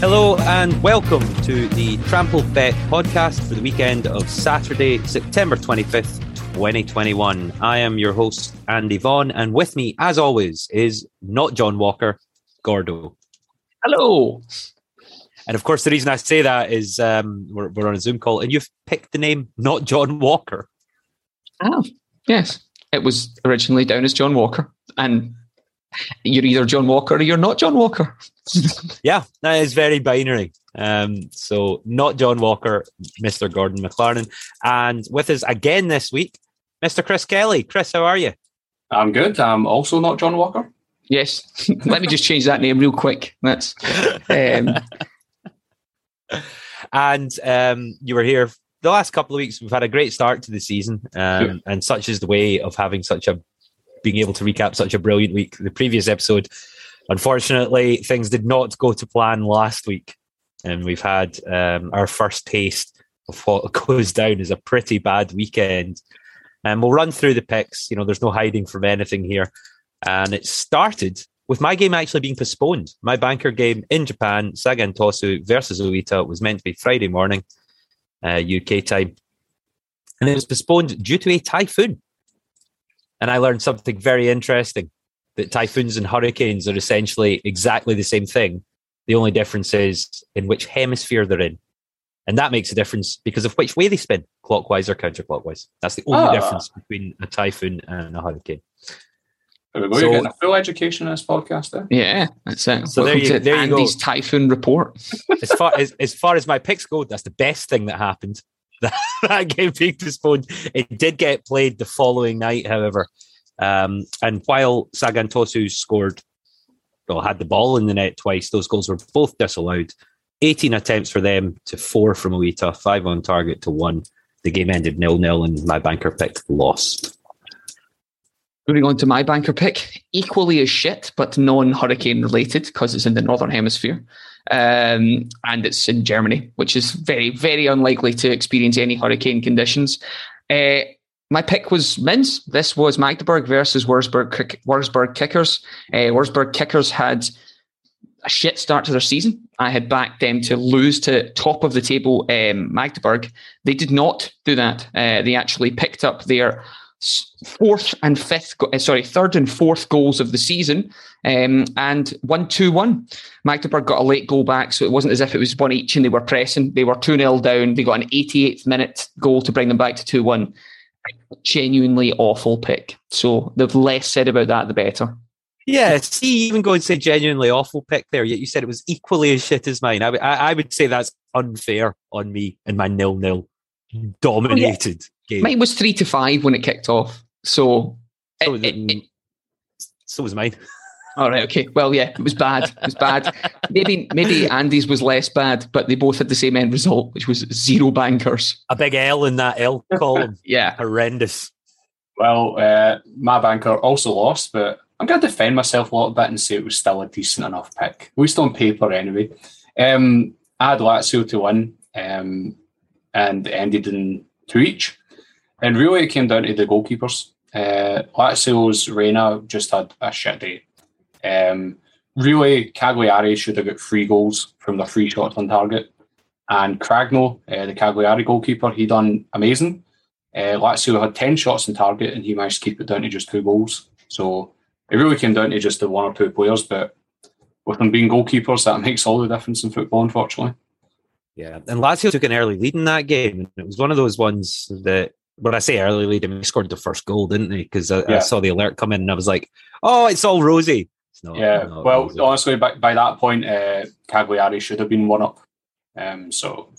Hello and welcome to the Trampled Bet podcast for the weekend of Saturday, September 25th, 2021. I am your host, Andy Vaughan, and with me, as always, is not John Walker, Gordo. Hello. And of course, the reason I say that is um, we're, we're on a Zoom call and you've picked the name not John Walker. Oh, yes. It was originally down as John Walker. And you're either John Walker or you're not John Walker. Yeah, that is very binary. Um, so not John Walker, Mr. Gordon McLaren. And with us again this week, Mr. Chris Kelly. Chris, how are you? I'm good. I'm also not John Walker. Yes. Let me just change that name real quick. That's um... and um, you were here the last couple of weeks. We've had a great start to the season, um, and such is the way of having such a being able to recap such a brilliant week. The previous episode, unfortunately, things did not go to plan last week, and we've had um, our first taste of what goes down as a pretty bad weekend. And we'll run through the picks. You know, there's no hiding from anything here. And it started with my game actually being postponed. My banker game in Japan, Sagan Tosu versus Oita, was meant to be Friday morning, uh, UK time. And it was postponed due to a typhoon. And I learned something very interesting that typhoons and hurricanes are essentially exactly the same thing. The only difference is in which hemisphere they're in. And that makes a difference because of which way they spin, clockwise or counterclockwise. That's the only Ah. difference between a typhoon and a hurricane. There we go. So- You're getting a full education in this podcast there. yeah, that's it. So there Welcome you- to there you go. Andy's typhoon report. As far as, as far as my picks go, that's the best thing that happened. That, that game being postponed. It did get played the following night, however. Um, and while Sagan Tosu scored, well, had the ball in the net twice, those goals were both disallowed. 18 attempts for them to four from Oita, five on target to one. The game ended nil nil, and my banker pick lost. Moving on to my banker pick, equally as shit, but non-hurricane related because it's in the northern hemisphere, um, and it's in Germany, which is very, very unlikely to experience any hurricane conditions. Uh, my pick was Minz. This was Magdeburg versus Wurzburg, Wurzburg Kickers. Uh, Wurzburg Kickers had a shit start to their season. I had backed them to lose to top of the table um, Magdeburg. They did not do that. Uh, they actually picked up their fourth and fifth, uh, sorry, third and fourth goals of the season, um, and one two one. Magdeburg got a late goal back, so it wasn't as if it was one each and they were pressing. They were two 0 down. They got an 88th minute goal to bring them back to two one. Genuinely awful pick. So the less said about that, the better. Yeah, see, even go and say genuinely awful pick there. Yet you said it was equally as shit as mine. I, would- I, I would say that's unfair on me and my nil nil dominated oh, game. Mine was three to five when it kicked off. So, So, it- it- it- so was mine. All right, okay. Well, yeah, it was bad. It was bad. maybe maybe Andy's was less bad, but they both had the same end result, which was zero bankers. A big L in that L column. Yeah. Horrendous. Well, uh, my banker also lost, but I'm going to defend myself a little bit and say it was still a decent enough pick, at least on paper anyway. Um, I had Lazio to win, um, and ended in two each. And really, it came down to the goalkeepers. Uh, Lazio's Reina just had a shit day. Um, really, Cagliari should have got three goals from their three shots on target. And Cragno, uh, the Cagliari goalkeeper, he done amazing. Uh, Lazio had 10 shots on target and he managed to keep it down to just two goals. So it really came down to just the one or two players, but with them being goalkeepers, that makes all the difference in football, unfortunately. Yeah, and Lazio took an early lead in that game. and It was one of those ones that, when I say early lead, I mean they scored the first goal, didn't they? Because I, I saw the alert come in and I was like, "Oh, it's all rosy." Not. yeah, not well, rosy. honestly, by, by that point, uh, Cagliari should have been one up. Um, so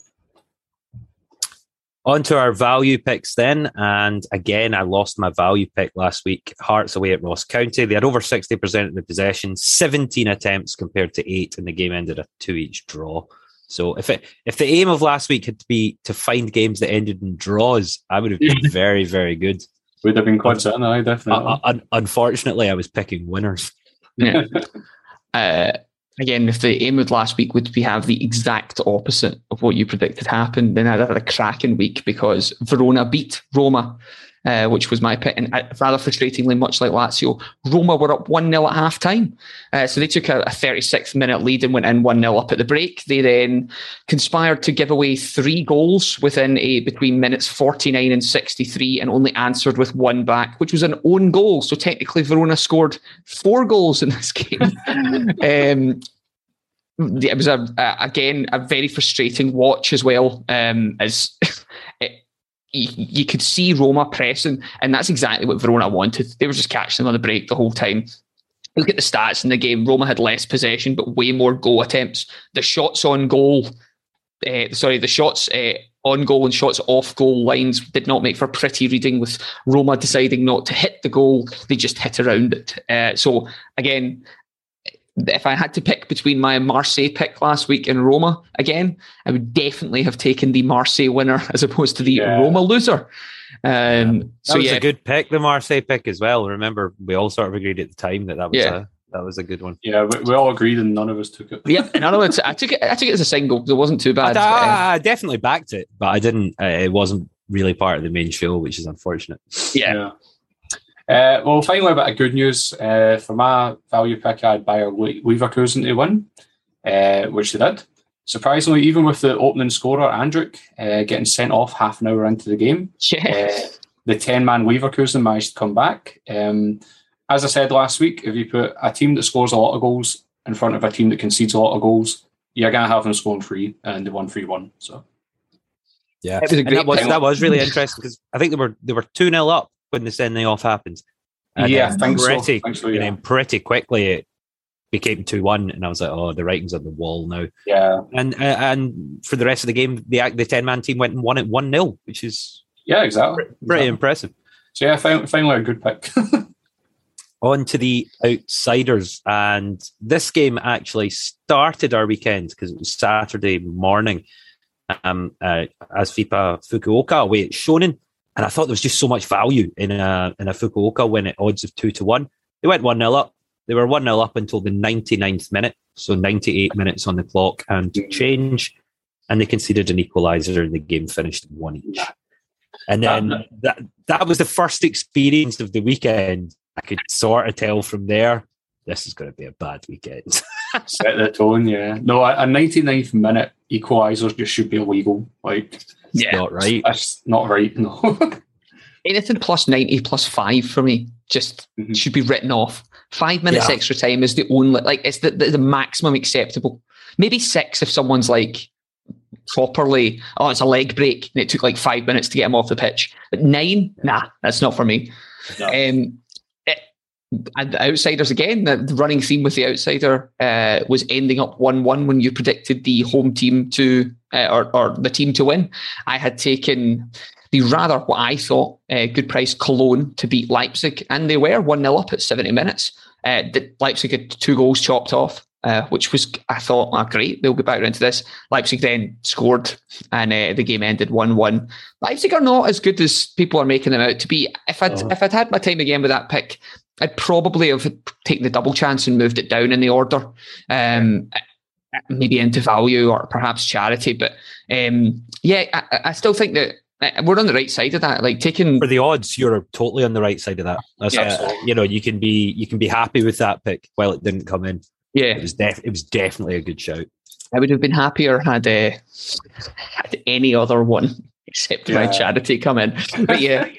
On to our value picks then. And again, I lost my value pick last week. Hearts away at Ross County. They had over 60% of the possession, 17 attempts compared to eight, and the game ended a two each draw. So if it, if the aim of last week had to be to find games that ended in draws, I would have been very, very good. Would have been quite certain, I definitely. Uh, un- unfortunately, I was picking winners. Yeah. uh, again, if the aim of last week would be have the exact opposite of what you predicted happened, then I'd had a cracking week because Verona beat Roma uh, which was my pick. And rather frustratingly, much like Lazio, Roma were up 1 0 at half time. Uh, so they took a, a 36 minute lead and went in 1 0 up at the break. They then conspired to give away three goals within a between minutes 49 and 63 and only answered with one back, which was an own goal. So technically, Verona scored four goals in this game. um, it was a, a, again a very frustrating watch as well um, as you, could see Roma pressing, and that's exactly what Verona wanted. They were just catching them on the break the whole time. Look at the stats in the game. Roma had less possession, but way more goal attempts. The shots on goal, uh, sorry, the shots uh, on goal and shots off goal lines did not make for pretty reading. With Roma deciding not to hit the goal, they just hit around it. Uh, so again, if I had to pick between my Marseille pick last week and Roma again, I would definitely have taken the Marseille winner as opposed to the yeah. Roma loser. Um, that so was yeah. a good pick, the Marseille pick as well. Remember, we all sort of agreed at the time that that was yeah. a that was a good one. Yeah, we, we, all agreed, and none of us took it. yeah, none of us. I took it. I took it as a single. Because it wasn't too bad. I, I definitely backed it, but I didn't. Uh, it wasn't really part of the main show, which is unfortunate. Yeah. yeah. Uh, well, finally, a bit of good news. Uh, for my value pick, I had Bayer Leverkusen to win, uh, which they did. Surprisingly, even with the opening scorer, Andrich, uh, getting sent off half an hour into the game, yeah. Uh, the 10 man Leverkusen managed to come back. Um, as I said last week, if you put a team that scores a lot of goals in front of a team that concedes a lot of goals, you're going to have them scoring three, and they won 3 1. So. Yeah, that was, that was really interesting because I think they were they were two 0 up when the sending off happens. And yeah, thanks pretty, so. so yeah. And then pretty quickly it became two one, and I was like, oh, the writing's on the wall now. Yeah. And uh, and for the rest of the game, the the ten man team went and won it one 0 which is yeah, exactly, pretty, exactly. impressive. So yeah, finally, finally a good pick. on to the outsiders. And this game actually started our weekend because it was Saturday morning um, uh, Avispa Fukuoka away at Shonan. And I thought there was just so much value in a in a Fukuoka win at odds of two to one. They went one 0 up. They were one 0 up until the 99th minute, so 98 minutes on the clock and change, and they conceded an equaliser, and the game finished one each. And then um, that that was the first experience of the weekend. I could sort of tell from there this is going to be a bad weekend. Set the tone, yeah. No, a 99th minute equaliser just should be illegal. Like yeah. not right. That's not right. No. Anything plus 90 plus five for me just mm-hmm. should be written off. Five minutes yeah. extra time is the only, like, it's the, the, the maximum acceptable. Maybe six if someone's like properly, oh, it's a leg break and it took like five minutes to get him off the pitch. But nine, nah, that's not for me. No. Um, and the outsiders again, the, the, running theme with the outsider uh, was ending up 1 1 when you predicted the home team to, uh, or, or the team to win. I had taken the rather, what I thought, uh, good price Cologne to beat Leipzig, and they were 1 0 up at 70 minutes. Uh, Leipzig had two goals chopped off. Uh, which was I thought, oh, great, they'll get back into this. Leipzig then scored, and uh, the game ended one-one. Leipzig are not as good as people are making them out to be. If I'd oh. if I'd had my time again with that pick, I'd probably have taken the double chance and moved it down in the order, um, maybe into value or perhaps charity. But um, yeah, I, I, still think that uh, we're on the right side of that. Like taking for the odds, you're totally on the right side of that. That's yeah. uh, you know you can be you can be happy with that pick while it didn't come in. Yeah, it was def- it was definitely a good shout. I would have been happier had uh, had any other one except yeah. my charity come in. But yeah,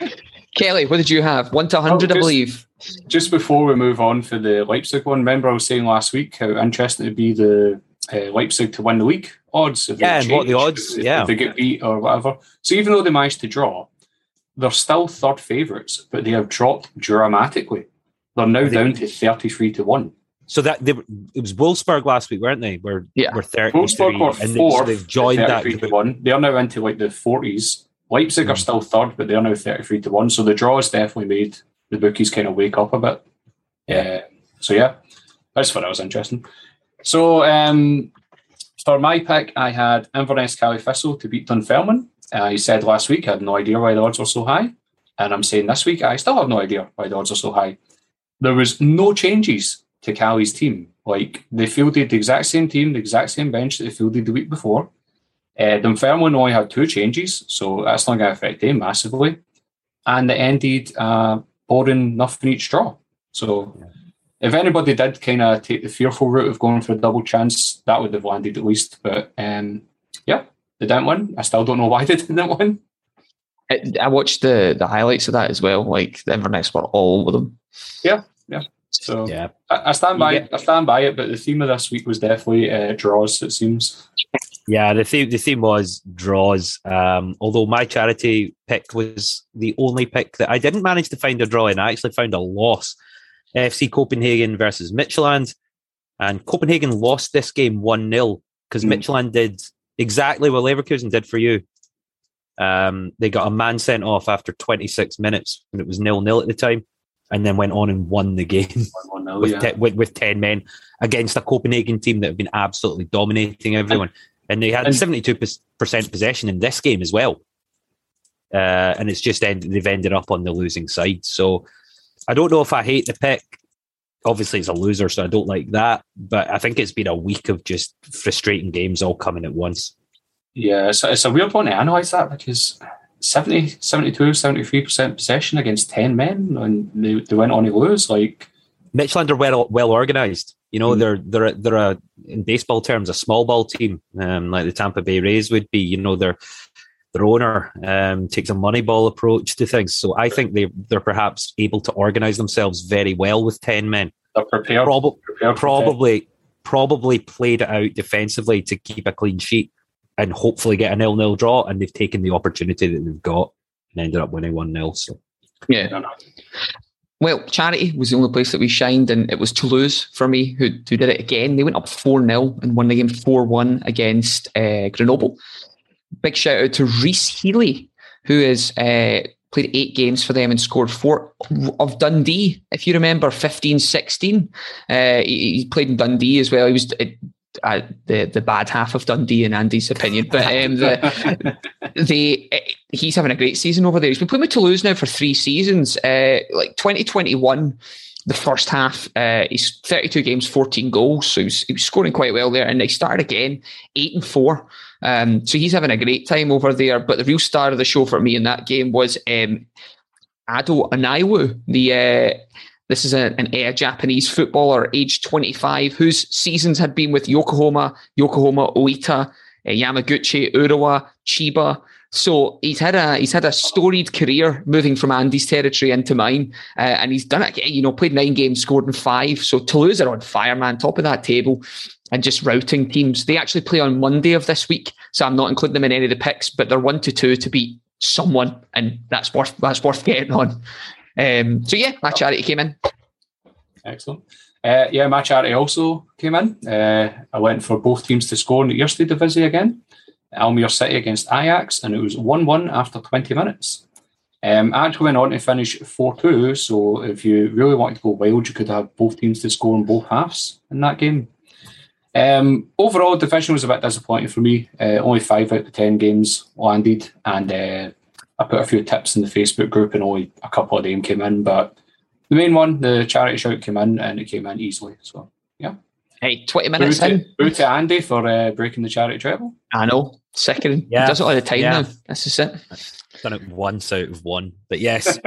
Kelly, what did you have? One to hundred, oh, I believe. Just before we move on for the Leipzig one, remember I was saying last week how interesting it'd be the uh, Leipzig to win the league odds. If yeah, and what the odds? If, yeah, if they get beat or whatever. So even though they managed to draw, they're still third favourites, but they have dropped dramatically. They're now they, down to thirty-three to one. So that they, it was Wolfsburg last week, weren't they? Where yeah, we're thirty-three, Wolfsburg were and they, so they've joined that. To one. They are now into like the forties Leipzig mm. are still third, but they're now 33 to 1. So the draw has definitely made the bookies kind of wake up a bit. Yeah. Uh, so yeah, that's what I was interesting. So um, for my pick, I had Inverness Caley Thistle to beat Dunfermline. I said last week I had no idea why the odds were so high. And I'm saying this week I still have no idea why the odds are so high. There was no changes to Caley's team. Like they fielded the exact same team, the exact same bench that they fielded the week before. Uh, Dunfermline only had two changes, so that's not going to affect them massively. And it ended uh, boring nothing each draw. So yeah. if anybody did kind of take the fearful route of going for a double chance, that would have landed at least. But um, yeah, they didn't win. I still don't know why they didn't win. I watched the the highlights of that as well. Like the Inverness were all over them. Yeah, yeah. So yeah, I, I stand by. Yeah. I stand by it. But the theme of this week was definitely uh, draws. It seems. Yeah, the theme the theme was draws. Um, although my charity pick was the only pick that I didn't manage to find a draw in. I actually found a loss. FC Copenhagen versus Midtjylland, and Copenhagen lost this game one 0 because mm. Midtjylland did exactly what Leverkusen did for you. Um, they got a man sent off after 26 minutes when it was nil nil at the time and then went on and won the game with, yeah. te- with, with, 10 men against a Copenhagen team that have been absolutely dominating everyone. And they had 72% possession in this game as well. Uh, and it's just ended, they've ended up on the losing side. So I don't know if I hate the pick. Obviously, it's a loser, so I don't like that. But I think it's been a week of just frustrating games all coming at once. Yeah, it's, it's a weird one to analyse that because 70, 72, 73% possession against 10 men and they, they went on to lose. Like Midtjylland are well well organised. You know, mm they're they're they're a in baseball terms a small ball team, um, like the Tampa Bay Rays would be. You know, their their owner um, takes a money ball approach to things. So I think they they're perhaps able to organise themselves very well with ten men. They're prepared. Prob- prepared probably probably played it out defensively to keep a clean sheet and hopefully get a nil nil draw. And they've taken the opportunity that they've got and ended up winning one 0 So yeah. Well, Charity was the only place that we shined, and it was Toulouse for me who, who did it again. They went up 4 0 and won the game 4 1 against uh, Grenoble. Big shout out to Rhys Healey, who has uh, played eight games for them and scored four of Dundee. If you remember, 15 16. Uh, he, he, played in Dundee as well. He was uh, uh, the the bad half of Dundee in Andy's opinion, but um, the, the he's having a great season over there. He's been playing with Toulouse now for three seasons. Uh, like 2021, the first half, uh, he's 32 games, 14 goals, so he was, he was, scoring quite well there. And they started again, eight and four. Um, so he's having a great time over there. But the real star of the show for me in that game was um, Ado Onaiwu, the uh, this is a, an, a Japanese footballer, age 25, whose seasons had been with Yokohama, Yokohama Oita, uh, Yamaguchi, Urawa, Chiba. So he's had a he's had a storied career moving from Andy's territory into mine, uh, and he's done it. You know, played nine games, scored in five. So Toulouse are on fire, man, top of that table, and just routing teams. They actually play on Monday of this week, so I'm not including them in any of the picks, but they're one to two to beat someone, and that's worth that's worth getting on. Um, so yeah, my charity came in. Excellent. Uh, yeah, my charity also came in. Uh, I went for both teams to score in the Eerste Divisie again. Almere City against Ajax, and it was 1 1 after 20 minutes. Um, actually went on to finish 4 2, so if you really wanted to go wild, you could have both teams to score in both halves in that game. Um, overall, the division was a bit disappointing for me. Uh, only 5 out of 10 games landed, and uh, I put a few tips in the Facebook group, and only a couple of them came in. But the main one, the charity shout, came in, and it came in easily. So yeah. Hey, twenty minutes boo in. Boo to Andy for uh, breaking the charity treble. I know. Second. Yeah. He does it all the time yeah. now. That's just it. Done it once out of one, but yes.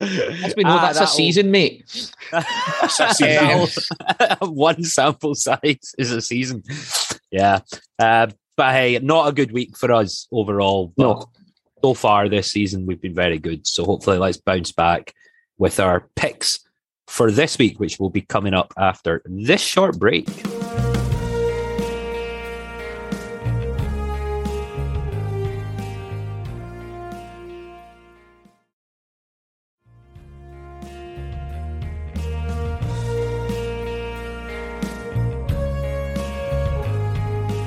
As we know, ah, that's a season, mate. that's a season. one sample size is a season. Yeah. Uh, but hey, not a good week for us overall. no. So far this season, we've been very good. So hopefully, let's bounce back with our picks for this week, which will be coming up after this short break.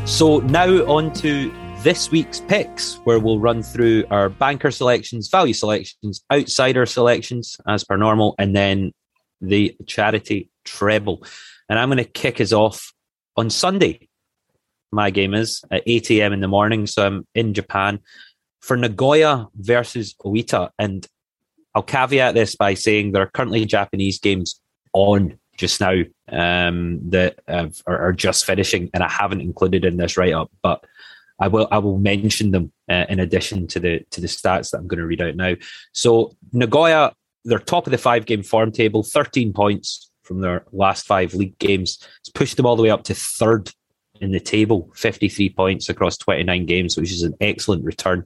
So now on to this week's picks, where we'll run through our banker selections, value selections, outsider selections as per normal, and then the charity treble. And I'm going to kick us off on Sunday. My game is at 8 a.m. in the morning, so I'm in Japan for Nagoya versus Oita. And I'll caveat this by saying there are currently Japanese games on just now um, that are, are, just finishing, and I haven't included in this write up, but I will I will mention them uh, in addition to the to the stats that I'm going to read out now. So Nagoya, they're top of the five game form table, 13 points from their last five league games. It's pushed them all the way up to third in the table, 53 points across 29 games, which is an excellent return.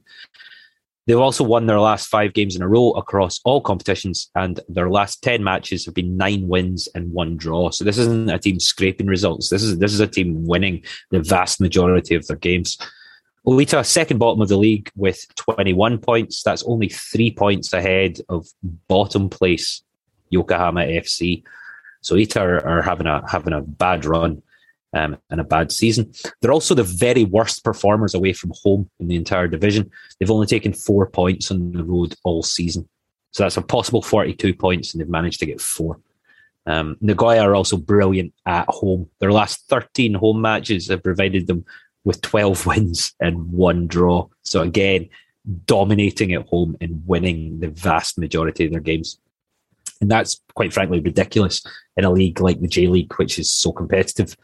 They've also won their last five games in a row across all competitions, and their last 10 matches have been nine wins and one draw. So this isn't a team scraping results. This is this is a team winning the vast majority of their games. Oita, second bottom of the league with 21 points. That's only three points ahead of bottom place Yokohama FC. So Oita are, are having a having a bad run um, and a bad season. They're also the very worst performers away from home in the entire division. They've only taken four points on the road all season. So that's a possible 42 points, and they've managed to get four. Um, Nagoya are also brilliant at home. Their last 13 home matches have provided them with 12 wins and one draw. So again, dominating at home and winning the vast majority of their games. And that's quite frankly ridiculous in a league like the J League, which is so competitive.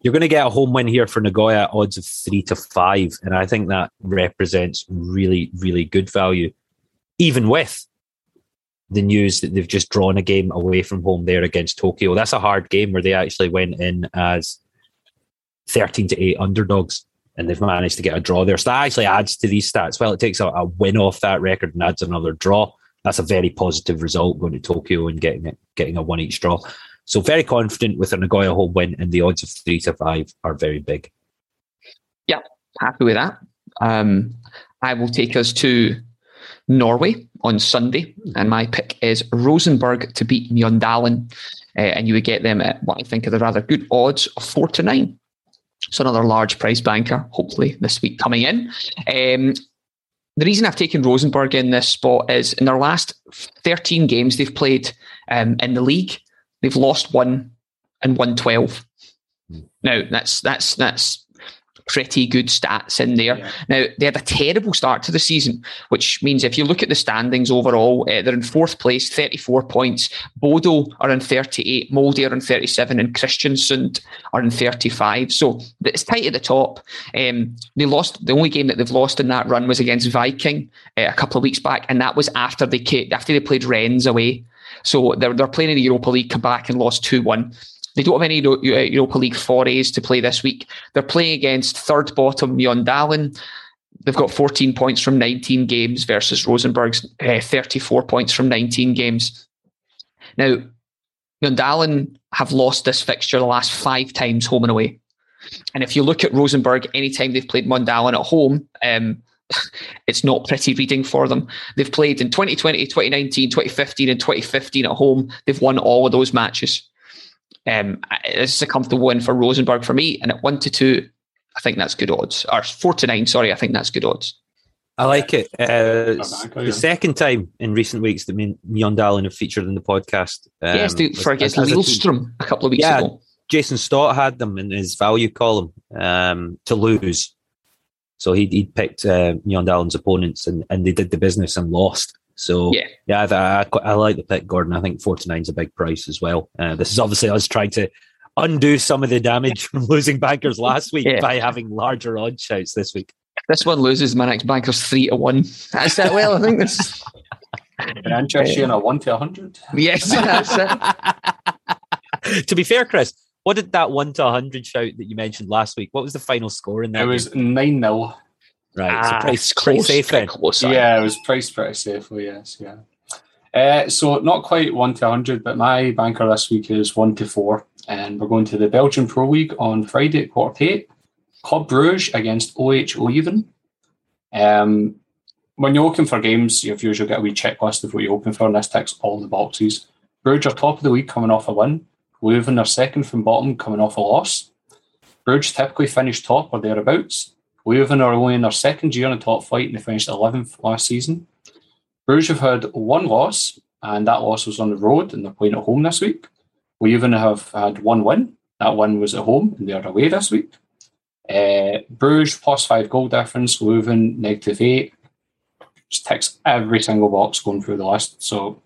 You're going to get a home win here for Nagoya, at odds of three to five. And I think that represents really, really good value, even with the news that they've just drawn a game away from home there against Tokyo. That's a hard game where they actually went in as 13 to 8 underdogs and they've managed to get a draw there. So that actually adds to these stats. Well, it takes a, a win off that record and adds another draw. That's a very positive result going to Tokyo and getting it, getting a one each draw. So very confident with a Nagoya home win, and the odds of three to five are very big. Yeah, happy with that. Um, I will take us to Norway on Sunday, and my pick is Rosenborg to beat Mjøndalen, uh, and you would get them at what I think are the rather good odds of four to nine. So another large price banker, hopefully this week coming in. Um, the reason I've taken Rosenborg in this spot is in their last 13 games they've played um, in the league, They've lost one and won twelve. Hmm. Now that's that's that's pretty good stats in there. Yeah. Now they had a terrible start to the season, which means if you look at the standings overall, uh, they're in fourth place, thirty-four points. Bodo are in thirty-eight, Molde are in thirty-seven, and Kristiansund are in thirty-five. So it's tight at the top. Um, they lost the only game that they've lost in that run was against Viking uh, a couple of weeks back, and that was after they after they played Rennes away. So they're, they're playing in the Europa League, come back and lost 2 1. They don't have any Europa League forays to play this week. They're playing against third bottom Mjøndalen. They've got 14 points from 19 games versus Rosenborg's uh, 34 points from 19 games. Now, Mjøndalen have lost this fixture the last five times home and away. And if you look at Rosenborg, anytime they've played Mjøndalen at home, um, it's not pretty reading for them. They've played in 2020, 2019, 2015, and 2015 at home. They've won all of those matches. Um, this is a comfortable win for Rosenborg for me. And at one to two, I think that's good odds. Or four to nine, sorry, I think that's good odds. I like it. Uh, the second time in recent weeks that me and Mjøndalen have featured in the podcast. Um, yes, they, for against Lillestrøm a couple of weeks yeah, ago. Jason Stott had them in his value column um, to lose so he he picked uh, Mjøndalen's opponents and, and they did the business and lost. So yeah, yeah I, I, I, like the pick, Gordon. I think 49 is a big price as well. Uh, this is obviously us trying to undo some of the damage from losing bankers last week yeah. by having larger odd shouts this week. This one loses my next bankers three to one. That's it. Well, I think this. An interest in a one to a hundred. Yes, that's it. to be fair, Chris, what did that one to hundred shout that you mentioned last week? What was the final score in there? It was nine 0 Right, ah, so price, close, safe then. yeah, it was priced pretty safely. Yes, yeah. Uh, so not quite one to hundred, but my banker this week is one to four, and we're going to the Belgian Pro League on Friday at quarter eight. Club Bruges against OH Leuven. Um, when you're looking for games, you've usually get a wee checklist of what you're hoping for, and this ticks all the boxes. Bruges are top of the league coming off a win. Leuven are second from bottom, coming off a loss. Bruges typically finish top or thereabouts. Leuven are only in their second year in the top flight and they finished 11th last season. Bruges have had one loss, and that loss was on the road, and they're playing at home this week. Leuven have had one win. That one was at home, and they are away this week. Uh, Bruges plus five goal difference, Leuven negative eight. Just ticks every single box going through the list. So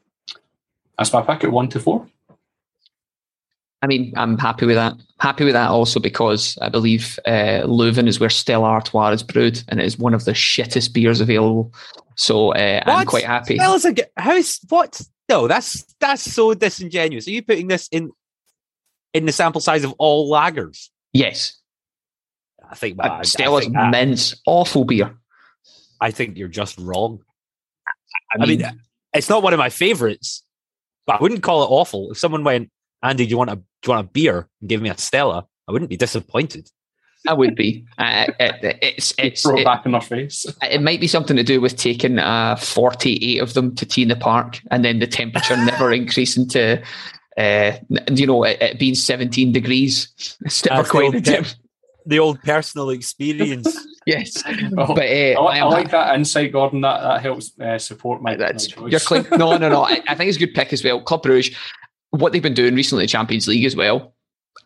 that's my pick at one to four. I mean, I'm happy with that. Happy with that also because I believe uh, Leuven is where Stella Artois is brewed, and it is one of the shittest beers available. So uh, I'm quite happy. Stella's a, how is what? No, that's that's so disingenuous. Are you putting this in in the sample size of all lagers? Yes. I think uh, Stella's I think mince, awful beer. I think you're just wrong. I mean, I mean, it's not one of my favorites, but I wouldn't call it awful. If someone went, Andy, do you want a do you want a beer and give me a Stella? I wouldn't be disappointed. I would be. Uh, it, it's it's throw it, back in our face. It might be something to do with taking uh, forty-eight of them to T in the Park, and then the temperature never increasing to, uh, you know, it, it, being seventeen degrees. It's never quite the, pe- the old personal experience. yes, well, but uh, I, I, like that insight, Gordon. That that helps uh, support my, that's, my choice. You're no, no, no. I, I, think it's a good pick as well. Club Bruges, what they've been doing recently, the Champions League as well.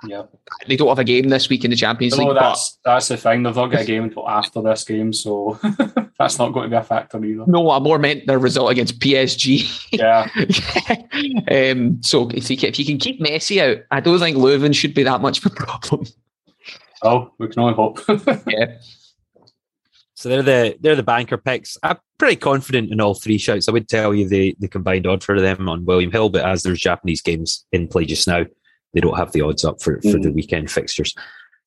Yeah, they don't have a game this week in the Champions no, League. That's that's the thing. They've not got a game until after this game, so that's not going to be a factor either. No, I more meant their result against PSG. Yeah. um, so if you, if you can keep Messi out, I don't think Leuven should be that much of a problem. Oh, we can only hope. yeah. So they're the they're the banker picks. I'm pretty confident in all three shouts. I would tell you the the combined odd for them on William Hill, but as there's Japanese games in play just now, they don't have the odds up for, for mm. the weekend fixtures.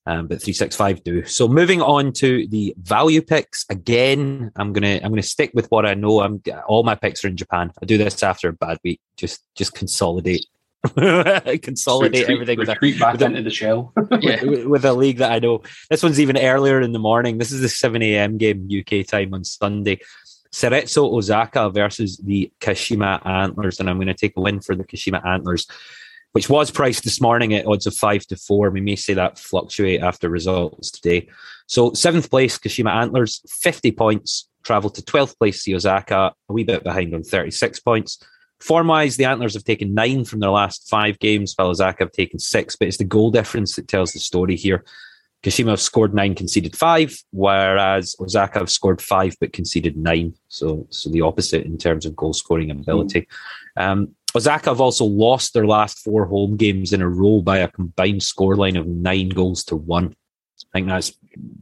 Um, but 365 do. So moving on to the value picks again, I'm gonna I'm gonna stick with what I know. I'm all my picks are in Japan. I do this after a bad week. Just just consolidate consolidate retreat, everything with a, back with into the shell. yeah, with, with, a league that I know. This one's even earlier in the morning. This is the 7 a.m. game UK time on Sunday. Cerezo Osaka versus the Kashima Antlers, and I'm going to take a win for the Kashima Antlers which was priced this morning at odds of five to four. We may see that fluctuate after results today. So seventh place, Kashima Antlers, 50 points, travel to 12th place, the Osaka, a wee bit behind on 36 points. Form wise, the Antlers have taken nine from their last five games, while Osaka have taken six, but it's the goal difference that tells the story here. Kashima have scored nine, conceded five, whereas Osaka have scored five but conceded nine. So, so the opposite in terms of goal scoring ability. Mm. Um, Osaka have also lost their last four home games in a row by a combined scoreline of nine goals to one. I think that's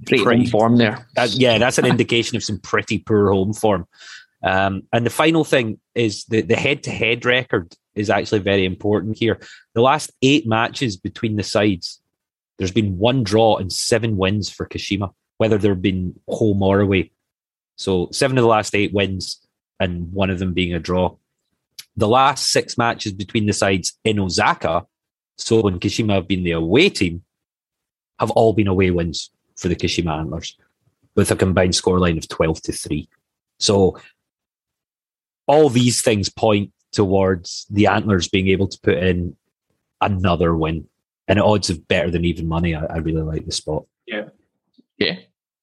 pretty, pretty home form there. That, yeah, that's an indication of some pretty poor home form. Um, and the final thing is the, the head-to-head record is actually very important here. The last eight matches between the sides, there's been one draw and seven wins for Kashima, whether they've been home or away. So seven of the last eight wins, and one of them being a draw the last six matches between the sides in Osaka, so when Kashima have been the away team, have all been away wins for the Kashima Antlers with a combined scoreline of 12 to 3. So all these things point towards the Antlers being able to put in another win. And at odds of better than even money, I, I really like the spot. Yeah. Yeah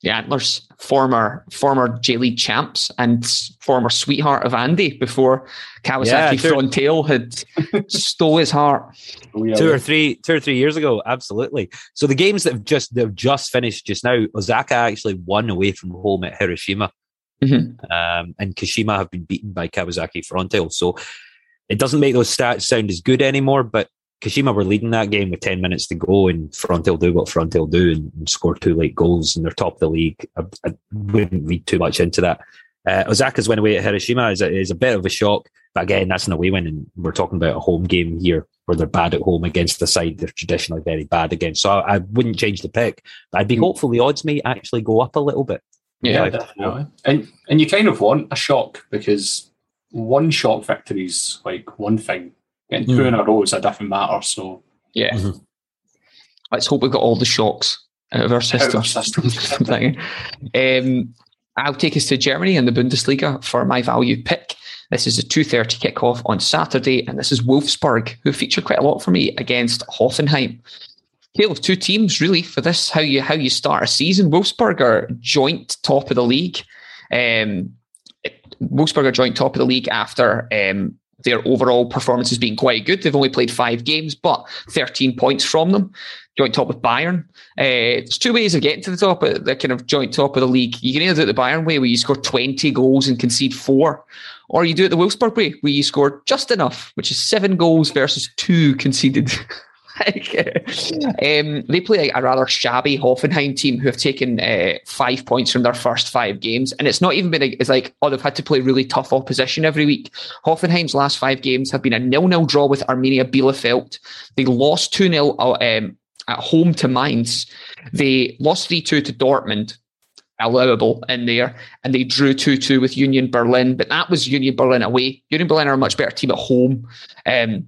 the Antlers, former former J League champs and former sweetheart of Andy before Kawasaki yeah, Frontale had stole his heart. Oh, yeah, two or three, two or three years ago, absolutely. So the games that have just they've just finished just now, Osaka actually won away from home at Hiroshima, mm-hmm. um, and Kashima have been beaten by Kawasaki Frontale. So it doesn't make those stats sound as good anymore, but Kashima were leading that game with 10 minutes to go, and Frontale do what Frontale do and, and score two late goals, and they're top of the league. I, I wouldn't read too much into that. Uh, Osaka's win away at Hiroshima is a, is a bit of a shock, but again, that's an away win, and we're talking about a home game here where they're bad at home against the side they're traditionally very bad against. So I, I wouldn't change the pick. but I'd be mm. hopeful the odds may actually go up a little bit. Yeah, definitely. And and you kind of want a shock because one shock victory is like one thing, Getting two mm. in a row is a different matter. So yeah, mm-hmm. let's hope we've got all the shocks out of our system. Of our system. um, I'll take us to Germany and the Bundesliga for my value pick. This is a 2.30 kickoff on Saturday, and this is Wolfsburg, who feature quite a lot for me against Hoffenheim. Tale of two teams really for this. How you how you start a season. Wolfsburg are joint top of the league. Um, Wolfsburg are joint top of the league after um, their overall performance has been quite good. They've only played five games, but 13 points from them. Joint top with Bayern. Uh, there's two ways of getting to the top, of the kind of joint top of the league. You can either do it the Bayern way, where you score 20 goals and concede four, or you do it the Wolfsburg way, where you score just enough, which is seven goals versus two conceded. um, they play a rather shabby Hoffenheim team who have taken uh, five points from their first five games, and it's not even been. A, it's like oh, they've had to play really tough opposition every week. Hoffenheim's last five games have been a nil-nil draw with Arminia Bielefeld. They lost two 0 uh, um, at home to Mainz. They lost three two to Dortmund, allowable in there, and they drew 2 2 with Union Berlin, but that was Union Berlin away. Union Berlin are a much better team at home. Um,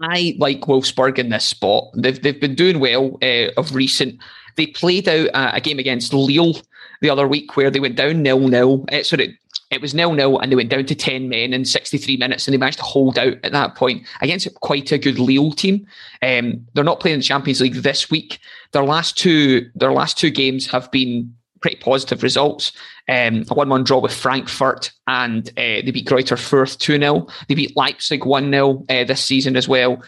I like Wolfsburg in this spot. They've they've been doing well uh, of recent. They played out uh, a game against Lille the other week where they went down nil nil. Uh, sorry, it was nil nil, and they went down to ten men in sixty three minutes, and they managed to hold out at that point against quite a good Lille team. Um, they're not playing the Champions League this week. Their last two their last two games have been pretty positive results. Um, a 1 1 draw with Frankfurt, and uh, they beat Greuther Fürth 2 0. They beat Leipzig 1 0 uh, this season as well.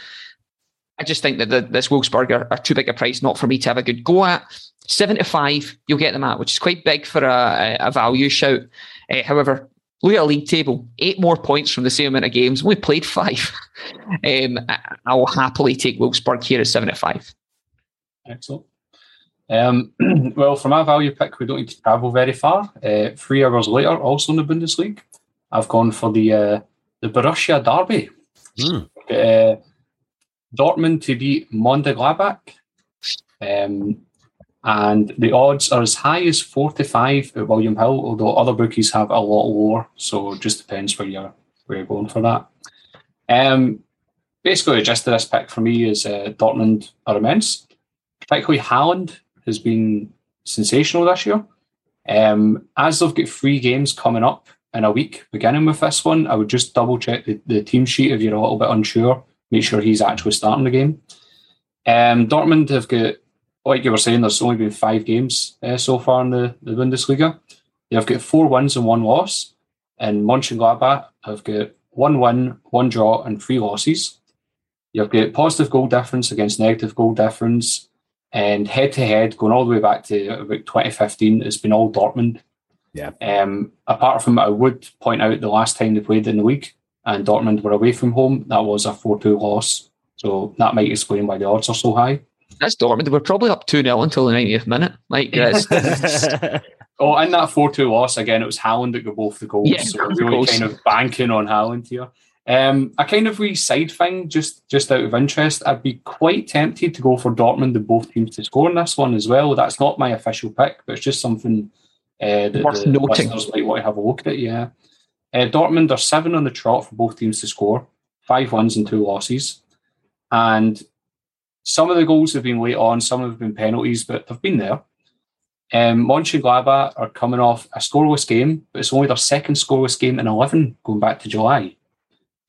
I just think that the, this Wolfsburg are, are, too big a price not for me to have a good go at. 75, you'll get them at, which is quite big for a, a value shout. Uh, however, look at a league table, eight more points from the same amount of games. We played five. um, I will happily take Wolfsburg here at 75. Excellent. Um, well, for my value pick, we don't need to travel very far. Uh, three hours later, also in the Bundesliga, I've gone for the uh, the Borussia Derby. Mm. Uh, Dortmund to beat Mönchengladbach. Um, and the odds are as high as 45 at William Hill, although other bookies have a lot lower. So it just depends where you're, where you're going for that. Um, basically, the gist of this pick for me is uh, Dortmund are immense. Particularly Haaland has been sensational this year. Um, as they've got three games coming up in a week, beginning with this one, I would just double check the, the team sheet if you're a little bit unsure. Make sure he's actually starting the game. Um, Dortmund have got, like you were saying, there's only been five games uh, so far in the, the Bundesliga. They've got four wins and one loss. And Mönchengladbach have got one win, one draw, and three losses. You've got positive goal difference against negative goal difference. And head to head, going all the way back to about 2015, it's been all Dortmund. Yeah. Um, apart from, I would point out the last time they played in the league and Dortmund were away from home, that was a 4 2 loss. So that might explain why the odds are so high. That's Dortmund. They were probably up 2 0 until the 90th minute. Like, oh, and that 4 2 loss, again, it was Haaland that got both the goals. Yeah, so we're really kind of banking on Haaland here. Um, a kind of wee side thing, just just out of interest, I'd be quite tempted to go for Dortmund and both teams to score in this one as well. That's not my official pick, but it's just something uh, that Worth the noting. listeners might want to have a look at. Yeah, uh, Dortmund are seven on the trot for both teams to score, five wins and two losses, and some of the goals have been late on, some have been penalties, but they've been there. Um, Mönchengladbach are coming off a scoreless game, but it's only their second scoreless game in 11 going back to July.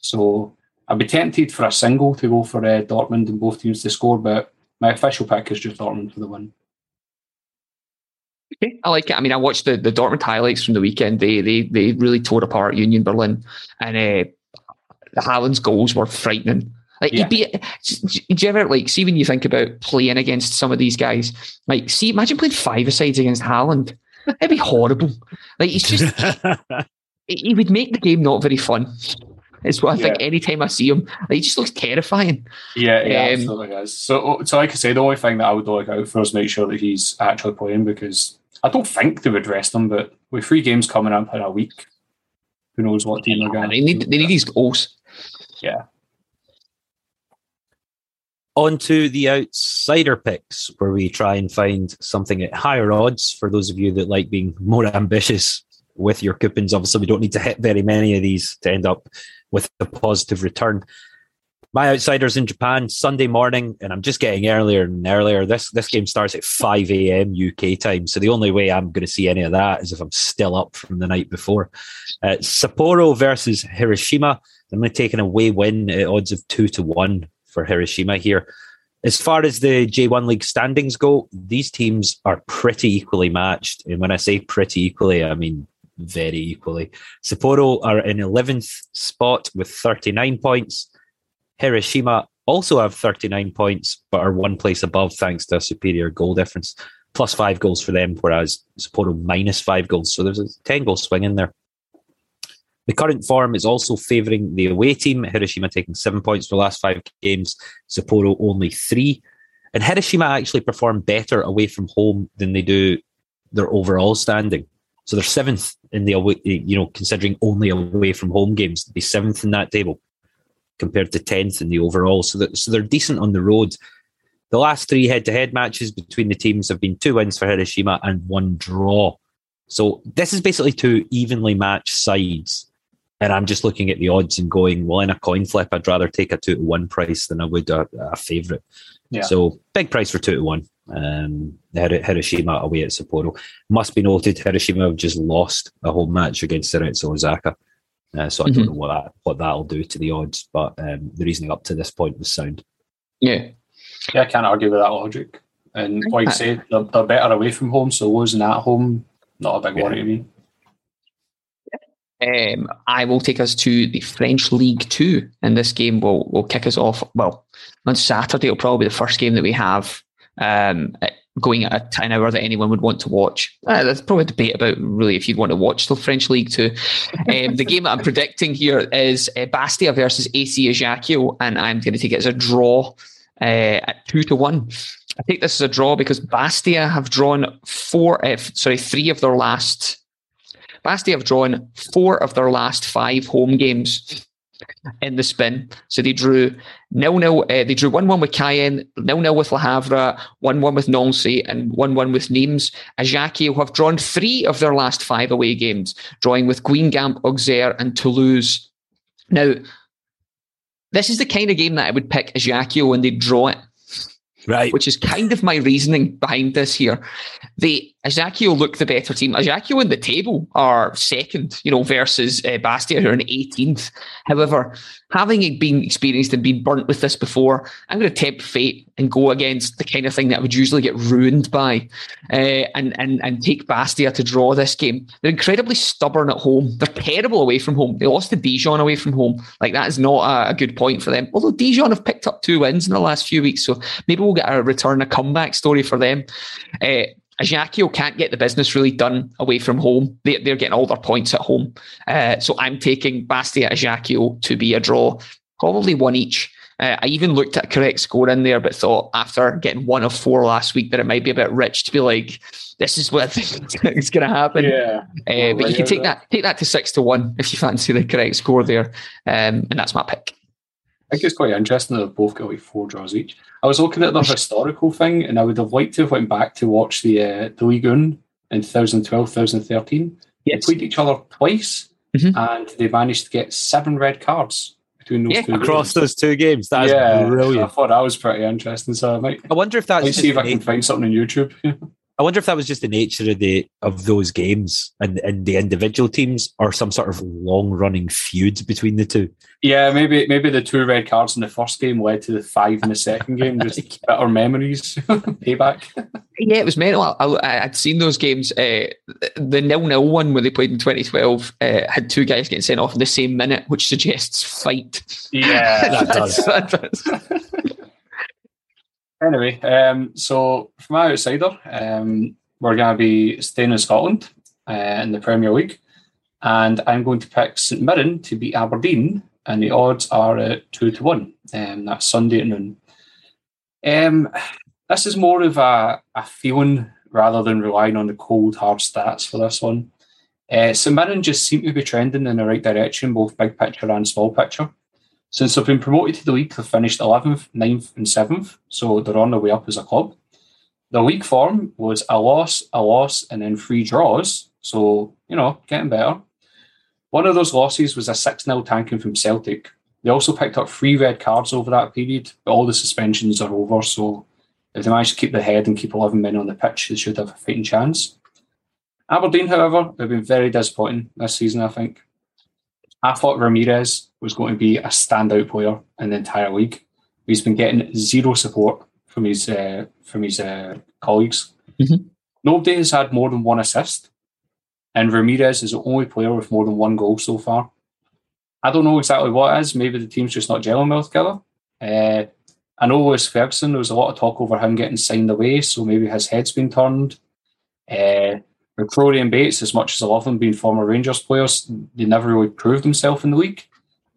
So I'd be tempted for a single to go for uh, Dortmund and both teams to score, but my official pick is just Dortmund for the win. Okay, I like it. I mean, I watched the, the Dortmund highlights from the weekend. They they they really tore apart Union Berlin, and uh, the Haaland's goals were frightening. Like yeah. be, do you ever like see when you think about playing against some of these guys? Like, see, imagine playing five sides against Haaland. It'd be horrible. Like, he's just he would make the game not very fun. It's what I yeah. think anytime I see him, like, he just looks terrifying. Yeah, yeah, um, absolutely is. So, so like I say, the only thing that I would look out for is make sure that he's actually playing because I don't think they would rest him, but with three games coming up in a week, who knows what team they're going They need, they need these goals. Yeah. On to the outsider picks, where we try and find something at higher odds for those of you that like being more ambitious with your coupons. Obviously, we don't need to hit very many of these to end up with a positive return. My outsiders in Japan Sunday morning, and I'm just getting earlier and earlier. This this game starts at 5 a.m. UK time, so the only way I'm going to see any of that is if I'm still up from the night before. Uh, Sapporo versus Hiroshima. I'm going to take an away win at odds of two to one for Hiroshima here. as far as the J1 League standings go, these teams are pretty equally matched. And when I say pretty equally, I mean very equally. Sapporo are in 11th spot with 39 points. Hiroshima also have 39 points, but are one place above thanks to a superior goal difference. Plus five goals for them, whereas Sapporo minus five goals. So there's a 10 goal swing in there. The current form is also favouring the away team. Hiroshima taking seven points for the last five games, Sapporo only three. And Hiroshima actually perform better away from home than they do their overall standing. So they're seventh in the away, you know, considering only away from home games, they'd be seventh in that table compared to tenth in the overall. So that, so they're decent on the road. The last three head-to-head matches between the teams have been two wins for Hiroshima and one draw. So this is basically two evenly matched sides. And I'm just looking at the odds and going, well, in a coin flip, I'd rather take a two to one price than I would a, a favourite. Yeah. So big price for two to one. Um, Hiroshima away at Sapporo. Must be noted, Hiroshima have just lost a home match against Cerezo Osaka. Uh, so I mm-hmm. don't know what that what that'll do to the odds, but um, the reasoning up to this point was sound. Yeah, yeah, I can't argue with that logic. And like I say, they're, they're, better away from home, so losing at home not a big yeah. worry to me. Um, I will take us to the French League Two, and this game will will kick us off. Well, on Saturday, it'll probably be the first game that we have um, going at an hour that anyone would want to watch. Uh, there's probably a debate about really if you'd want to watch the French League too. Um, the game that I'm predicting here is uh, Bastia versus AC Ajaccio, and I'm going to take it as a draw uh, at two to one. I think this is a draw because Bastia have drawn four, uh, sorry, three of their last Bastia have drawn four of their last five home games in the spin. So they drew nil nil. Uh, they drew one one with Cayenne, nil nil with Le Havre, one one with Nancy, and one one with Nimes. Ajaccio have drawn three of their last five away games, drawing with Guingamp, Auxerre, and Toulouse. Now, this is the kind of game that I would pick Ajaccio when they draw it. Right. Which is kind of my reasoning behind this here. The Ajaccio look the better team. Ajaccio in the table are second, you know, versus uh, Bastia who are in 18th. However, having been experienced and been burnt with this before, I'm going to tempt fate and go against the kind of thing that I would usually get ruined by, uh, and and and take Bastia to draw this game. They're incredibly stubborn at home. They're terrible away from home. They lost to Dijon away from home. Like that is not a, a good point for them. Although Dijon have picked up two wins in the last few weeks, so maybe we'll get a return, a comeback story for them. Uh, Ajaccio can't get the business really done away from home. They, are getting all their points at home. Uh, so I'm taking Bastia Ajaccio to be a draw, probably one each. Uh, I even looked at a correct score in there, but thought after getting one of four last week that it might be a bit rich to be like, this is what I think is going to happen. Yeah. Uh, but you can take that take that to six to one if you fancy the correct score there, um, and that's my pick. I think it's quite interesting that they've both got like four draws each. I was looking at the historical thing, and I would have liked to have went back to watch the uh, the League 1 in 2012, 2013. Yes. They played each other twice, mm-hmm. and they managed to get seven red cards between those yeah. two across games. those two games. That is yeah, brilliant. I thought that was pretty interesting. So I might. I wonder if that's. Let's see if I can find something on YouTube. I wonder if that was just the nature of the of those games and, and the individual teams, or some sort of long running feud between the two. Yeah, maybe maybe the two red cards in the first game led to the five in the second game. Just better memories, payback. Yeah, it was mental. I, would seen those games. Uh, the nil nil one where they played in 2012 uh, had two guys getting sent off in the same minute, which suggests fight. Yeah, that does. that does. Anyway, um, so for my outsider, um, we're going to be staying in Scotland uh, in the Premier League, and I'm going to pick St Mirren to beat Aberdeen, and the odds are two to one. Um, that's Sunday at noon. Um, this is more of a, a feeling rather than relying on the cold hard stats for this one. Uh, St Mirren just seem to be trending in the right direction, both big picture and small picture. Since they've been promoted to the league, they've finished 11th, 9th, and 7th, so they're on their way up as a club. The league form was a loss, a loss, and then three draws, so, you know, getting better. One of those losses was a 6 0 tanking from Celtic. They also picked up three red cards over that period, but all the suspensions are over, so if they manage to keep the head and keep 11 men on the pitch, they should have a fighting chance. Aberdeen, however, have been very disappointing this season, I think. I thought Ramirez was going to be a standout player in the entire league. He's been getting zero support from his uh, from his uh, colleagues. Mhm. Nobody has had more than one assist, and Ramirez is the only player with more than one goal so far. I don't know exactly what it is. Maybe the team's just not gelling well together. Uh, I know Lewis Ferguson. There was a lot of talk over him getting signed away, so maybe his head's been turned. Uh, McCrorie and Bates, as much as I love them being former Rangers players, they never really proved themselves in the league.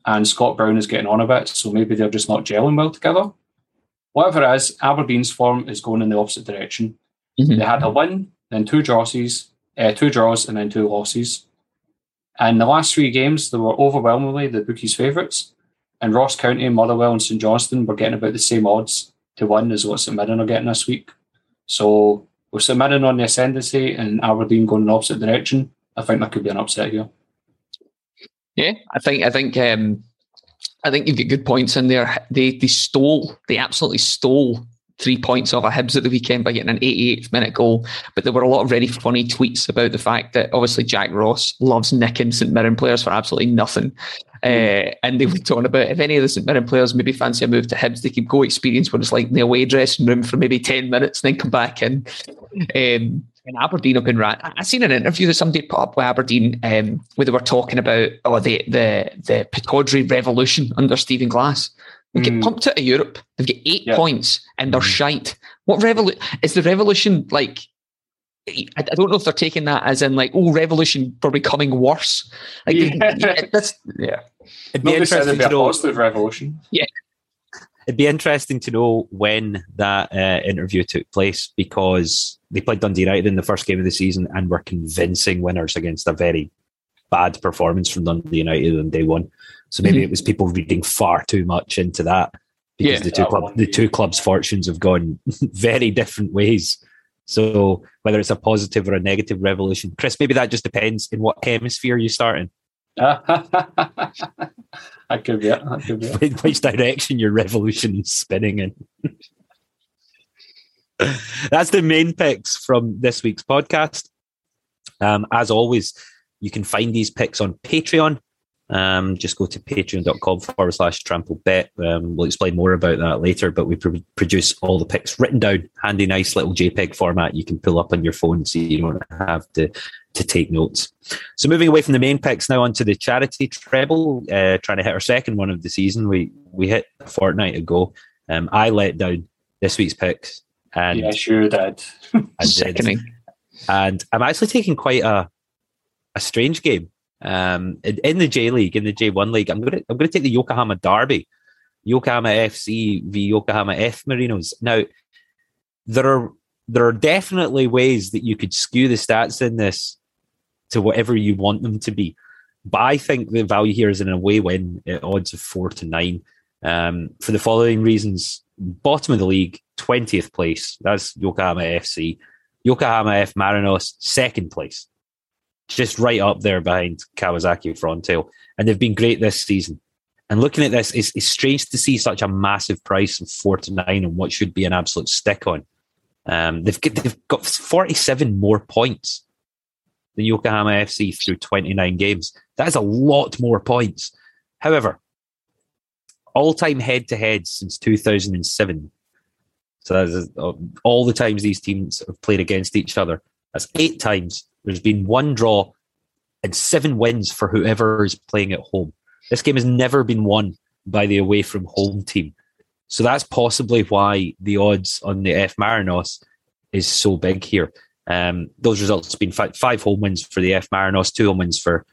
And Scott Brown is getting on a bit, so maybe they're just not gelling well together. Whatever it is, Aberdeen's form is going in the opposite direction. Mhm. They had a win, then two draws, uh, two draws, and then two losses. And the last three games, they were overwhelmingly the bookies' favourites. And Ross County, Motherwell, and St Johnstone were getting about the same odds to win as what St Mirren are getting this week. So with St Mirren on the ascendancy and Aberdeen going in the opposite direction, I think there could be an upset here. Yeah, I think I think um, I think you've got good points in there. They they stole, they absolutely stole three points off a Hibs at the weekend by getting an 88th minute goal. But there were a lot of very funny tweets about the fact that obviously Jack Ross loves nicking St Mirren players for absolutely nothing. Uh, and they were talking about if any of the St Mirren players maybe fancy a move to Hibs, they could go experience what it's like in the away dressing room for maybe 10 minutes and then come back in. Um, and Aberdeen have been ran. I I seen an interview that somebody put up with Aberdeen um, where they were talking about oh the the the Pittodrie revolution under Stephen Glass. They get Mm. pumped out of Europe. They've got eight Yeah. points and they're Mm. shite. What revolution is the revolution like? I, I don't know if they're taking that as in like, oh, revolution for becoming worse. Like Yeah. that's yeah. It'd be Nobody said interesting it'd be to a know. positive revolution. It'd be interesting to know when that uh, interview took place because they played Dundee United in the first game of the season and were convincing winners against a very bad performance from Dundee United on day one. So maybe Mhm. it was people reading far too much into that because Yeah. the two club the two clubs' fortunes have gone very different ways. So whether it's a positive or a negative revolution, Chris, maybe that just depends in what hemisphere you start in, could be it. Could be it. which direction your revolution is spinning in. That's the main picks from this week's podcast. Um, as always, you can find these picks on Patreon. Um, just go to patreon.com forward slash trample bet. Um, we'll explain more about that later, but we pr- produce all the picks written down, handy, nice little JPEG format you can pull up on your phone so you don't have to, to take notes. So moving away from the main picks now onto the charity treble, uh, trying to hit our second one of the season. We we hit a fortnight ago. Um, I let down this week's picks, and Yeah, sure did. I did. Sickening. And I'm actually taking quite a a strange game. Um, in, in the J League, in the J1 League, I'm gonna I'm gonna take the Yokohama Derby, Yokohama FC v Yokohama F Marinos. Now, there are there are definitely ways that you could skew the stats in this to whatever you want them to be. But I think the value here is an away win at odds of four to nine. Um, for the following reasons: bottom of the league, twentieth place. That's Yokohama FC. Yokohama F Marinos, second place, just right up there behind Kawasaki Frontale, and they've been great this season. And looking at this, it's, it's strange to see such a massive price of four to nine on what should be an absolute stick on. Um, they've got, they've got 47 more points than Yokohama FC through 29 games. That is a lot more points. However, all time head to head since 2007. So that's uh, all the times these teams have played against each other. That's eight times. There's been one draw and seven wins for whoever is playing at home. This game has never been won by the away from home team. So that's possibly why the odds on the F Marinos is so big here. Um, those results have been five, five home wins for the F Marinos, two home wins for,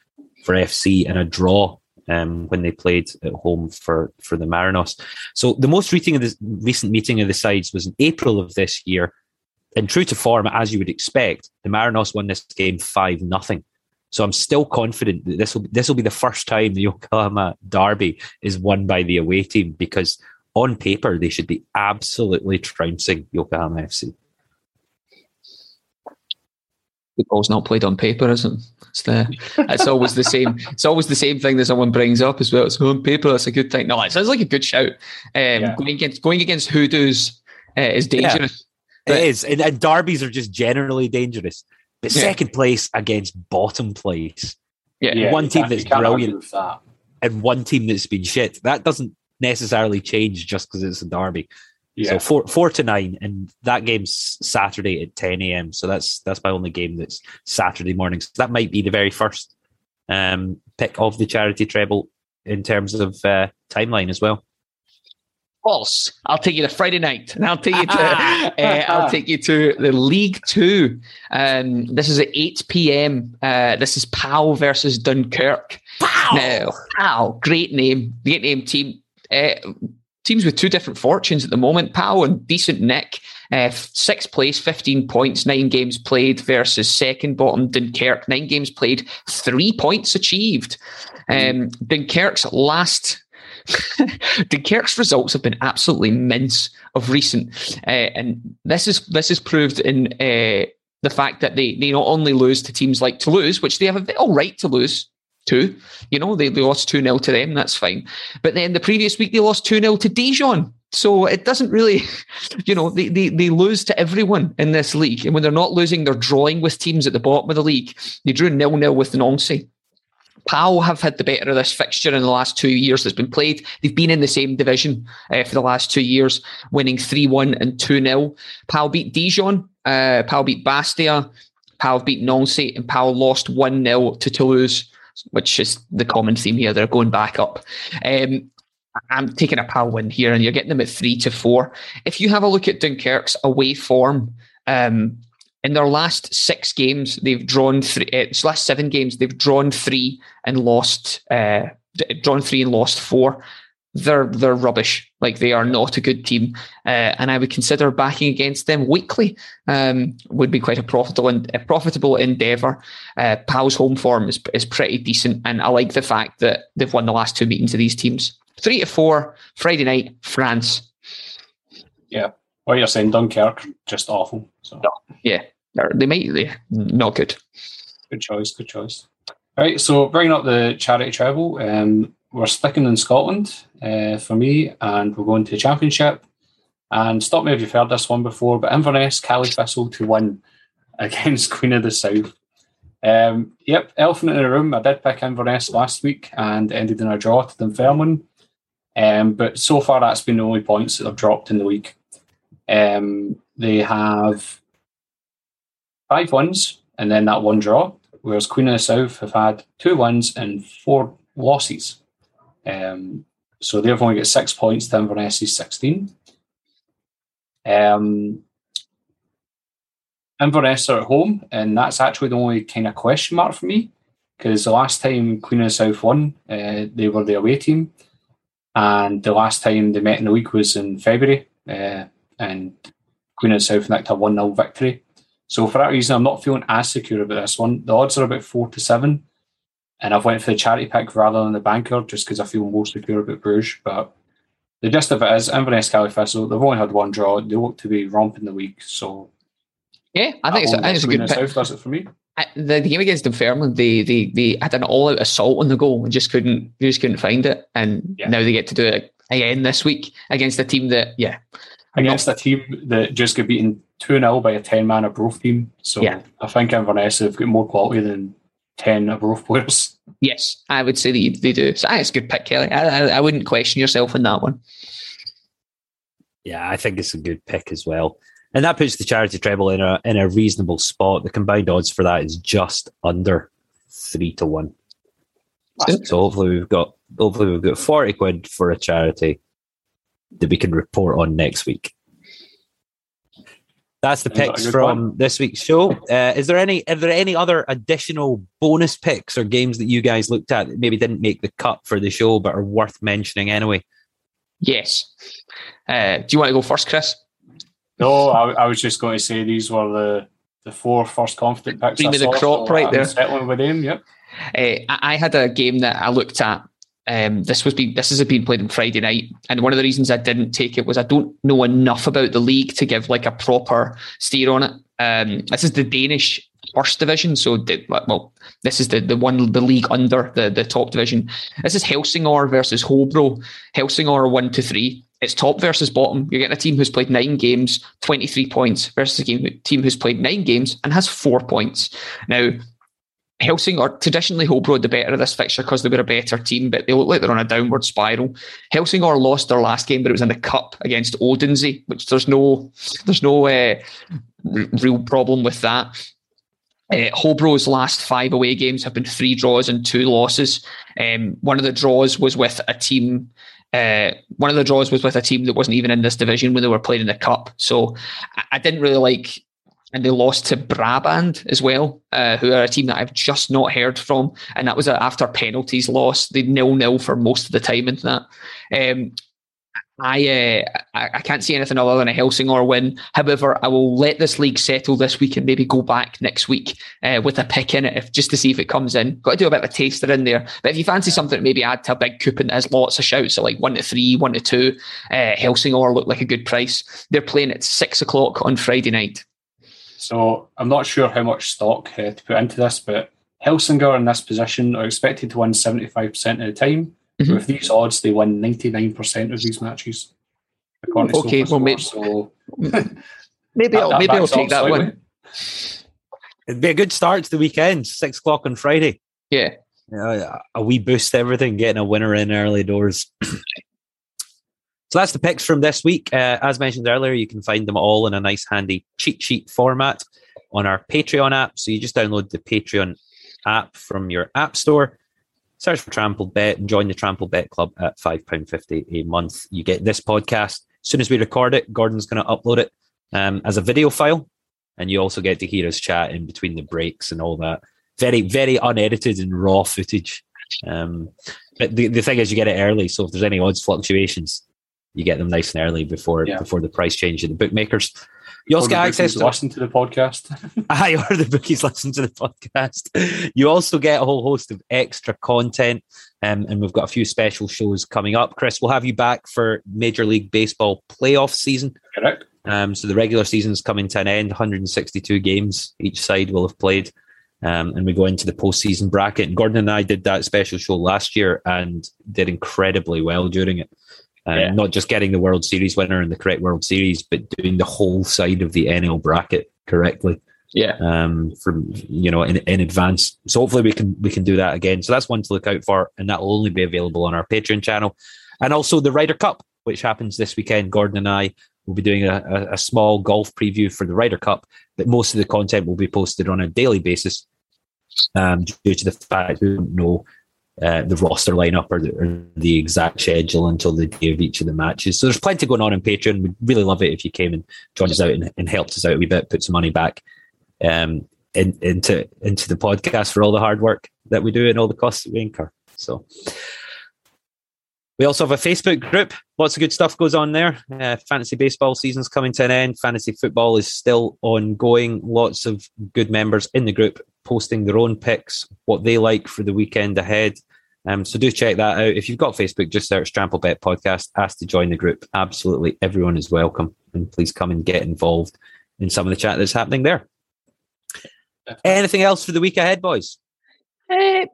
for FC, and a draw um, when they played at home for, for the Marinos. So the most of recent meeting of the sides was in April of this year. And true to form, as you would expect, the Marinos won this game five nothing. So I'm still confident that this will this will be the first time the Yokohama Derby is won by the away team because on paper they should be absolutely trouncing Yokohama FC. Football's not played on paper, isn't it? It's the it's always the same. It's always the same thing that someone brings up as well. It's on paper, that's a good thing. No, it sounds like a good shout. Um, Yeah. Going against going against hoodoos uh, is dangerous. But- it is, and, and derbies are just generally dangerous. But Yeah. second place against bottom place, Yeah, one team can't- that's you can't argue brilliant. that. and one team that's been shit, that doesn't necessarily change just because it's a derby. So four four to nine, and that game's Saturday at ten a.m. So that's that's my only game that's Saturday morning. So that might be the very first um, pick of the charity treble in terms of uh, timeline as well. False. I'll take you to Friday night, and I'll take you to uh, I'll take you to the League Two. Um, this is at eight p.m. Uh, this is Pal versus Dunkirk. Pau. Now, Pau, great name, great name team. Uh, teams with two different fortunes at the moment. Pal and decent Nick, uh, sixth place, 15 points, nine games played versus second bottom Dunkirk, nine games played, three points achieved. Um, Dunkirk's last. Dunkirk's results have been absolutely mince of recent, uh, and this is this is proved in uh, the fact that they they not only lose to teams like Toulouse, which they have a all right to lose to, You know, they, they lost 2 0 to them, that's fine. But then the previous week, they lost 2 0 to Dijon. So it doesn't really, you know, they, they, they lose to everyone in this league. And when they're not losing, they're drawing with teams at the bottom of the league. They drew nil nil with Nancy. Pau have had the better of this fixture in the last two years that's been played. They've been in the same division uh, for the last two years, winning 3 1 and 2 0. Pal beat Dijon, uh, Pau beat Bastia, Pal beat Nancy, and Pal lost 1 0 to Toulouse which is the common theme here. They're going back up. Um, I'm taking a Pal win here, and you're getting them at three to four. If you have a look at Dunkirk's away form, um, in their last six games, they've drawn three. Uh, last seven games, they've drawn three and lost. Uh, drawn three and lost four they're they're rubbish. Like they are not a good team, uh, and I would consider backing against them weekly. Um, would be quite a profitable and a profitable endeavour. Uh, Pau's home form is is pretty decent, and I like the fact that they've won the last two meetings of these teams. Three to four Friday night, France. Yeah, what you're saying, Dunkirk, just awful. So no. yeah, they might they not good. Good choice. Good choice. All right, so bringing up the charity treble. Um, we're sticking in Scotland uh, for me, and we're going to the Championship. And stop me if you've heard this one before, but Inverness, Caley Thistle to win against Queen of the South. Um, yep, elephant in the room. I did pick Inverness last week and ended in a draw to Dunfermline. Um, but so far, that's been the only points that I've dropped in the week. Um, they have five wins and then that one draw, whereas Queen of the South have had two wins and four losses. Um, so they've only got six points to Inverness's 16. Um, Inverness are at home, and that's actually the only kind of question mark for me because the last time Queen of the South won, uh, they were the away team, and the last time they met in the week was in February, uh, and Queen of the South nicked a 1 0 victory. So for that reason, I'm not feeling as secure about this one. The odds are about 4 to 7 and I've went for the charity pick rather than the banker just because I feel more secure about Bruges. But the gist of it is Inverness Caley Thistle, they've only had one draw. They look to be romping the week. So yeah, I think it's, I think it's a good pick. South does it for me. The, the, game against Dunfermline, they, they they had an all out assault on the goal and just couldn't they just couldn't find it. And yeah. now they get to do it again this week against a team that yeah against a team that just got beaten 2 0 by a 10 man Arbroath team. So yeah. I think Inverness have got more quality than 10 Arbroath players. Yes, I would say that they do. So ah, it's a good pick, Kelly. I, I, I wouldn't question yourself on that one. Yeah, I think it's a good pick as well. And that puts the charity treble in a in a reasonable spot. The combined odds for that is just under three to one. So hopefully we've got hopefully we've got forty quid for a charity that we can report on next week. That's the picks from one. this week's show. Uh, is there any? Are there any other additional bonus picks or games that you guys looked at that maybe didn't make the cut for the show but are worth mentioning anyway? Yes. Uh, do you want to go first, Chris? No, I, I, was just going to say these were the the four first confident picks. Cream of the crop, so right there. Settling with them. Yep. Uh, I had a game that I looked at um, this was being this has been played on Friday night, and one of the reasons I didn't take it was I don't know enough about the league to give like a proper steer on it. Um, this is the Danish first division, so the, well, this is the the one the league under the the top division. This is Helsingør versus Hobro. Helsingør one to three. It's top versus bottom. You're getting a team who's played nine games, 23 points, versus a team who's played nine games and has four points. Now, Helsing traditionally Hobro the better of this fixture because they were a better team, but they look like they're on a downward spiral. Helsingor lost their last game, but it was in the cup against Odense, which there's no there's no uh, r- real problem with that. Uh, Hobro's last five away games have been three draws and two losses. Um, one of the draws was with a team. Uh, one of the draws was with a team that wasn't even in this division when they were playing in the cup. So I, I didn't really like and they lost to Brabrand as well, uh, who are a team that I've just not heard from, and that was after penalties loss. They nil nil for most of the time in that. Um, I, uh, I can't see anything other than a Helsingor win. However, I will let this league settle this week and maybe go back next week uh, with a pick in it if, just to see if it comes in. Got to do a bit of a taster in there. But if you fancy something, maybe add to a big coupon that has lots of shouts, so like one to three, one to two. Uh, Helsingor look like a good price. They're playing at six o'clock on Friday night. So I'm not sure how much stock uh, to put into this, but Helsingor in this position are expected to win 75% of the time. Mm-hmm. With these odds, they win 99% of these matches. Okay, well, maybe, so, maybe I'll, maybe I'll take that one. It'd be a good start to the weekend, six o'clock on Friday. Yeah. Yeah, a wee boost everything, getting a winner in early doors. So that's the picks from this week. Uh, as mentioned earlier, you can find them all in a nice, handy cheat sheet format on our Patreon app. So you just download the Patreon app from your app store, search for Trampled Bet, and join the Trampled Bet Club at £5.50 a month. You get this podcast. As soon as we record it, Gordon's going to upload it um, as a video file. And you also get to hear us chat in between the breaks and all that. Very, very unedited and raw footage. Um, but the, the thing is, you get it early. So if there's any odds fluctuations, you get them nice and early before yeah. before the price change at the bookmakers. You also get access to listen to the podcast. I or the bookies listen to the podcast. You also get a whole host of extra content, um, and we've got a few special shows coming up. Chris, we'll have you back for Major League Baseball playoff season. Correct. Um, so the regular season is coming to an end. 162 games each side will have played. Um, and we go into the postseason bracket. And Gordon and I did that special show last year and did incredibly well during it. Uh, yeah. Not just getting the World Series winner in the correct World Series, but doing the whole side of the NL bracket correctly. Yeah. Um, from you know in, in advance. So hopefully we can we can do that again. So that's one to look out for, and that will only be available on our Patreon channel, and also the Ryder Cup, which happens this weekend. Gordon and I will be doing a, a, a small golf preview for the Ryder Cup, but most of the content will be posted on a daily basis. Um, due to the fact we don't know uh, the roster lineup or the, or the, exact schedule until the day of each of the matches. So there's plenty going on in Patreon. We'd really love it if you came and joined us out and, and helped us out a wee bit, put some money back um, in, into into the podcast for all the hard work that we do and all the costs that we incur. So we also have a Facebook group. Lots of good stuff goes on there. Uh, fantasy baseball season's coming to an end. Fantasy football is still ongoing. Lots of good members in the group posting their own picks, what they like for the weekend ahead. Um, so do check that out. If you've got Facebook, just search Trample Bet Podcast. Ask to join the group. Absolutely everyone is welcome. And please come and get involved in some of the chat that's happening there. Anything else for the week ahead, boys? Uh,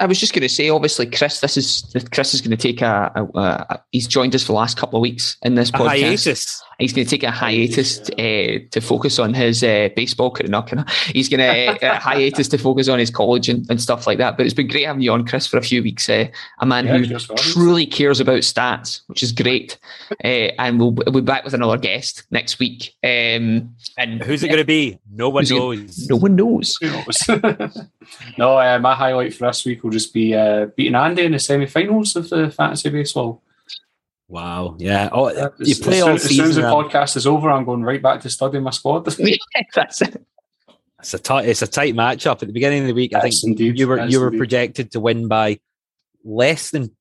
I was just going to say, obviously, Chris. This is Chris is going to take a, a, a, He's joined us for the last couple of weeks in this podcast. hiatus. He's going to take a hiatus uh, to focus on his uh, baseball. Not He's going to uh, hiatus to focus on his college and, and, stuff like that. But it's been great having you on, Chris, for a few weeks. Uh, a man yeah, who truly cares about stats, which is great. Uh, and we'll, we'll, be back with another guest next week. Um, and who's it going to be? No one knows. no one knows. no, uh, my highlight for this week will just be beating Andy in the semi-finals of the fantasy baseball. Wow. Yeah. Oh, you play as, all as soon as the podcast is over, I'm going right back to studying my squad. That's it. It's a tight. It's a tight matchup at the beginning of the week. I think indeed. you were you were indeed. projected to win by less than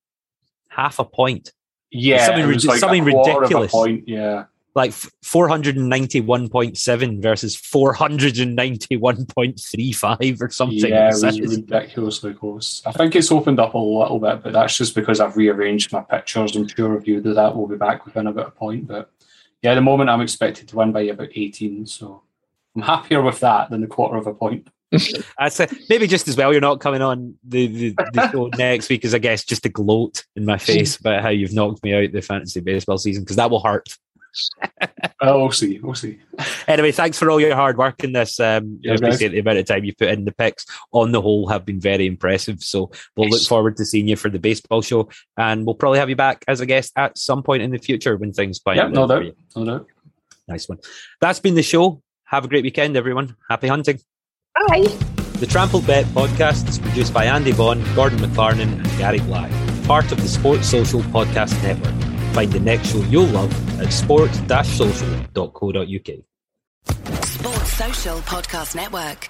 half a point. Yeah, something, like something ridiculous. point. Yeah, like 491.7 versus 491.35 or something. Yeah, it was ridiculously close. I think it's opened up a little bit, but that's just because I've rearranged my pictures. I'm sure if you do that, we'll be back within about a point. But yeah, at the moment I'm expected to win by about 18. So I'm happier with that than the quarter of a point. That's a, maybe just as well you're not coming on the, the, the show next week as I guess just to gloat in my face about how you've knocked me out the fantasy baseball season because that will hurt oh, we'll see. We'll see. Anyway, thanks for all your hard work in this. Um, Yeah, I appreciate the amount of time you put in. The picks on the whole have been very impressive. So we'll look forward to seeing you for the baseball show, and we'll probably have you back as a guest at some point in the future when things quiet Yep, down no doubt. No doubt. Nice one. That's been the show. Have a great weekend, everyone. Happy hunting. Bye. The Trampled Bet podcast is produced by Andy Vaughan, Gordon McLarnon, and Gary Black, part of the Sports Social Podcast Network. Find the next show you'll love at sport-social.co.uk. Sports Social Podcast Network.